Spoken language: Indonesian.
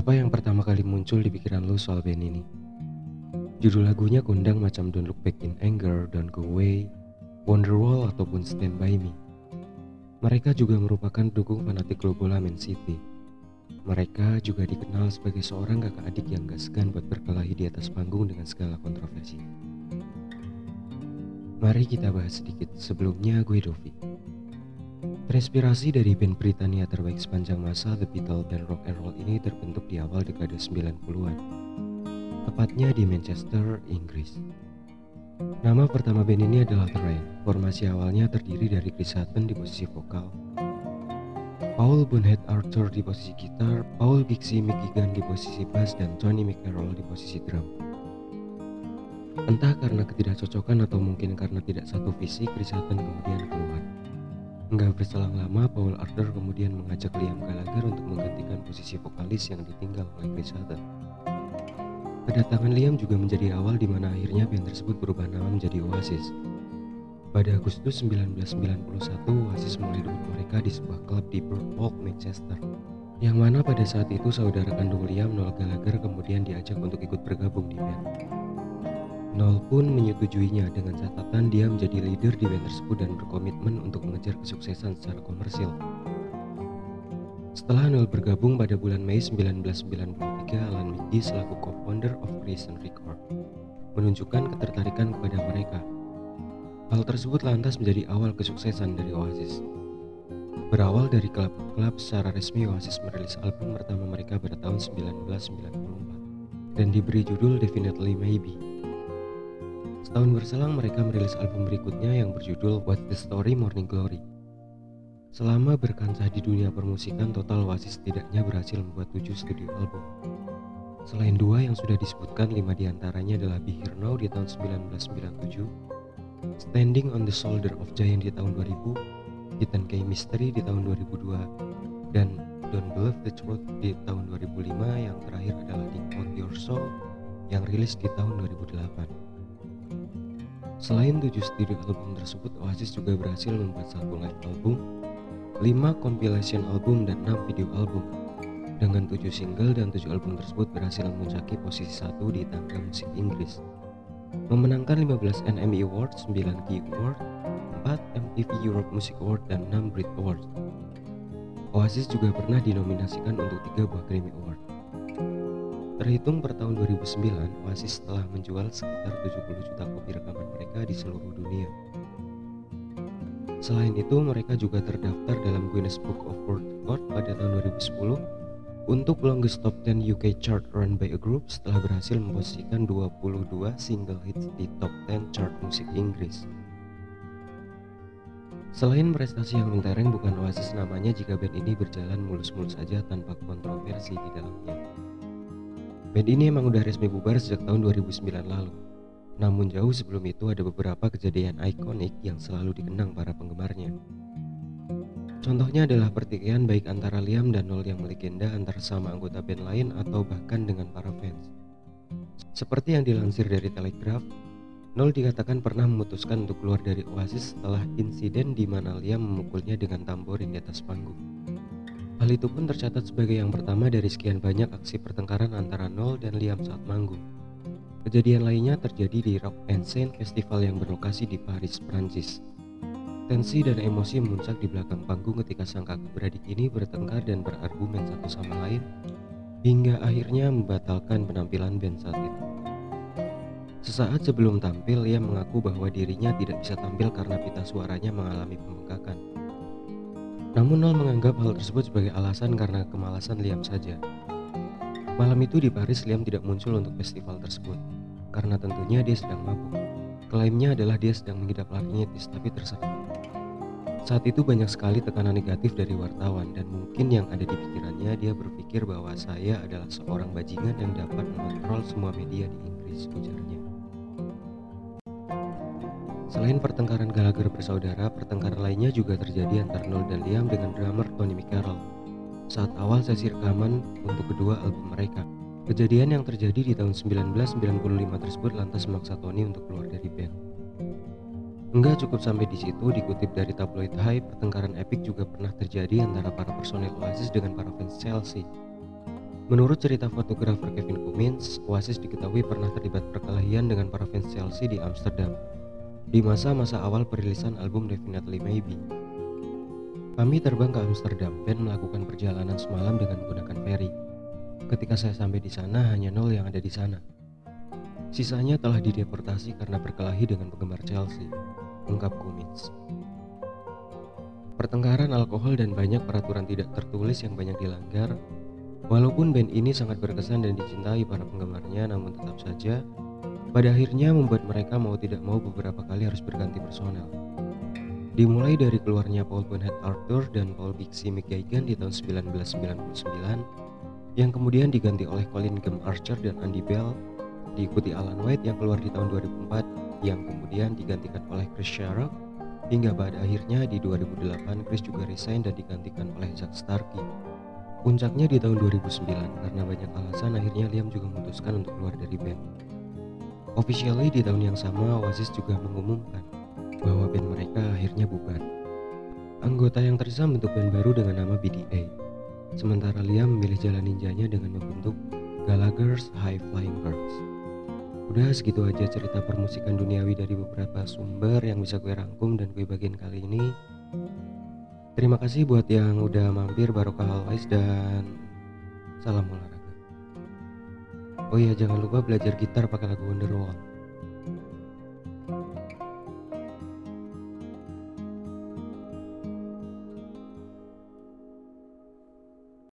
Apa yang pertama kali muncul di pikiran lu soal band ini? Judul lagunya kondang macam Don't Look Back in Anger, Don't Go Away, Wonderwall ataupun Stand By Me. Mereka juga merupakan pendukung fanatik bola Man City. Mereka juga dikenal sebagai seorang kakak adik yang gak segan buat berkelahi di atas panggung dengan segala kontroversi. Mari kita bahas sedikit. Sebelumnya gue Dovi. Terinspirasi dari band Britania terbaik sepanjang masa The Beatles dan rock and roll ini terbentuk di awal dekade 90-an. Tepatnya di Manchester, Inggris. Nama pertama band ini adalah The Rain. Formasi awalnya terdiri dari Chris Hutton di posisi vokal, Paul Bunhead Arthur di posisi gitar, Paul Gixie McGigan di posisi bass, dan Tony McCarroll di posisi drum. Entah karena ketidakcocokan atau mungkin karena tidak satu visi, Chris Hutton kemudian keluar. Enggak berselang lama, Paul Arthur kemudian mengajak Liam Gallagher untuk menggantikan posisi vokalis yang ditinggal oleh Chris Hutton. Kedatangan Liam juga menjadi awal di mana akhirnya band tersebut berubah nama menjadi Oasis. Pada Agustus 1991, Oasis mulai debut mereka di sebuah klub di Burpolk, Manchester. Yang mana pada saat itu saudara kandung Liam, Noel Gallagher, kemudian diajak untuk ikut bergabung di band. Noel pun menyetujuinya dengan catatan dia menjadi leader di band tersebut dan berkomitmen untuk mengejar kesuksesan secara komersil. Setelah Noel bergabung pada bulan Mei 1993, Alan McGee selaku co-founder of Creation Record menunjukkan ketertarikan kepada mereka. Hal tersebut lantas menjadi awal kesuksesan dari Oasis. Berawal dari klub-klub secara resmi Oasis merilis album pertama mereka pada tahun 1994 dan diberi judul Definitely Maybe. Setahun berselang mereka merilis album berikutnya yang berjudul What's the Story Morning Glory. Selama berkancah di dunia permusikan, total Oasis setidaknya berhasil membuat 7 studio album. Selain dua yang sudah disebutkan, lima di antaranya adalah Be Here Now di tahun 1997, Standing on the Shoulder of Giant di tahun 2000, Hidden K Mystery di tahun 2002, dan Don't Believe the Truth di tahun 2005 yang terakhir adalah Out Your Soul yang rilis di tahun 2008. Selain tujuh studio album tersebut, Oasis juga berhasil membuat satu live album 5 compilation album dan 6 video album. Dengan 7 single dan 7 album tersebut berhasil memuncaki posisi satu di tangga musik Inggris. Memenangkan 15 NME Awards, 9 Key Award, 4 MTV Europe Music Award, dan 6 Brit Awards. Oasis juga pernah dinominasikan untuk 3 buah Grammy Award. Terhitung per tahun 2009, Oasis telah menjual sekitar 70 juta kopi rekaman mereka di seluruh dunia. Selain itu, mereka juga terdaftar dalam Guinness Book of World Record pada tahun 2010 untuk longest top 10 UK chart run by a group setelah berhasil memposisikan 22 single hits di top 10 chart musik Inggris. Selain prestasi yang mentereng bukan Oasis namanya jika band ini berjalan mulus-mulus saja tanpa kontroversi di dalamnya. Band ini emang udah resmi bubar sejak tahun 2009 lalu. Namun jauh sebelum itu ada beberapa kejadian ikonik yang selalu dikenang para penggemarnya. Contohnya adalah pertikaian baik antara Liam dan Noel yang melegenda antara sama anggota band lain atau bahkan dengan para fans. Seperti yang dilansir dari Telegraph, Noel dikatakan pernah memutuskan untuk keluar dari Oasis setelah insiden di mana Liam memukulnya dengan tamborin di atas panggung. Hal itu pun tercatat sebagai yang pertama dari sekian banyak aksi pertengkaran antara Noel dan Liam saat manggung. Kejadian lainnya terjadi di Rock and Seine Festival yang berlokasi di Paris, Prancis. Tensi dan emosi memuncak di belakang panggung ketika sang kakak beradik ini bertengkar dan berargumen satu sama lain hingga akhirnya membatalkan penampilan band saat itu. Sesaat sebelum tampil, ia mengaku bahwa dirinya tidak bisa tampil karena pita suaranya mengalami pembengkakan. Namun Nol menganggap hal tersebut sebagai alasan karena kemalasan Liam saja. Malam itu di Paris, Liam tidak muncul untuk festival tersebut karena tentunya dia sedang mabuk. Klaimnya adalah dia sedang mengidap laryngitis tapi terserah. Saat itu banyak sekali tekanan negatif dari wartawan dan mungkin yang ada di pikirannya dia berpikir bahwa saya adalah seorang bajingan yang dapat mengontrol semua media di Inggris, ujarnya. Selain pertengkaran Gallagher bersaudara, pertengkaran lainnya juga terjadi antara Noel dan Liam dengan drummer Tony McCarroll saat awal sesi rekaman untuk kedua album mereka. Kejadian yang terjadi di tahun 1995 tersebut lantas memaksa Tony untuk keluar dari band. Enggak cukup sampai di situ, dikutip dari tabloid High, pertengkaran epik juga pernah terjadi antara para personel Oasis dengan para fans Chelsea. Menurut cerita fotografer Kevin Cummins, Oasis diketahui pernah terlibat perkelahian dengan para fans Chelsea di Amsterdam di masa-masa awal perilisan album Definitely Maybe. Kami terbang ke Amsterdam dan melakukan perjalanan semalam dengan menggunakan ferry. Ketika saya sampai di sana, hanya nol yang ada di sana. Sisanya telah dideportasi karena berkelahi dengan penggemar Chelsea, ungkap Cummins. Pertengkaran alkohol dan banyak peraturan tidak tertulis yang banyak dilanggar Walaupun band ini sangat berkesan dan dicintai para penggemarnya, namun tetap saja pada akhirnya membuat mereka mau tidak mau beberapa kali harus berganti personel. Dimulai dari keluarnya Paul Bonhead Arthur dan Paul Bixie McGuigan di tahun 1999, yang kemudian diganti oleh Colin Gem Archer dan Andy Bell, diikuti Alan White yang keluar di tahun 2004, yang kemudian digantikan oleh Chris Sharrock, hingga pada akhirnya di 2008 Chris juga resign dan digantikan oleh Jack Starkey. Puncaknya di tahun 2009 karena banyak alasan akhirnya Liam juga memutuskan untuk keluar dari band. Officially di tahun yang sama Oasis juga mengumumkan bahwa band mereka akhirnya bubar. Anggota yang tersisa membentuk band baru dengan nama BDA. Sementara Liam memilih jalan ninjanya dengan membentuk Gallagher's High Flying Birds. Udah segitu aja cerita permusikan duniawi dari beberapa sumber yang bisa gue rangkum dan gue bagiin kali ini. Terima kasih buat yang udah mampir Barokah Always dan salam olahraga. Oh iya jangan lupa belajar gitar pakai lagu Wonderwall.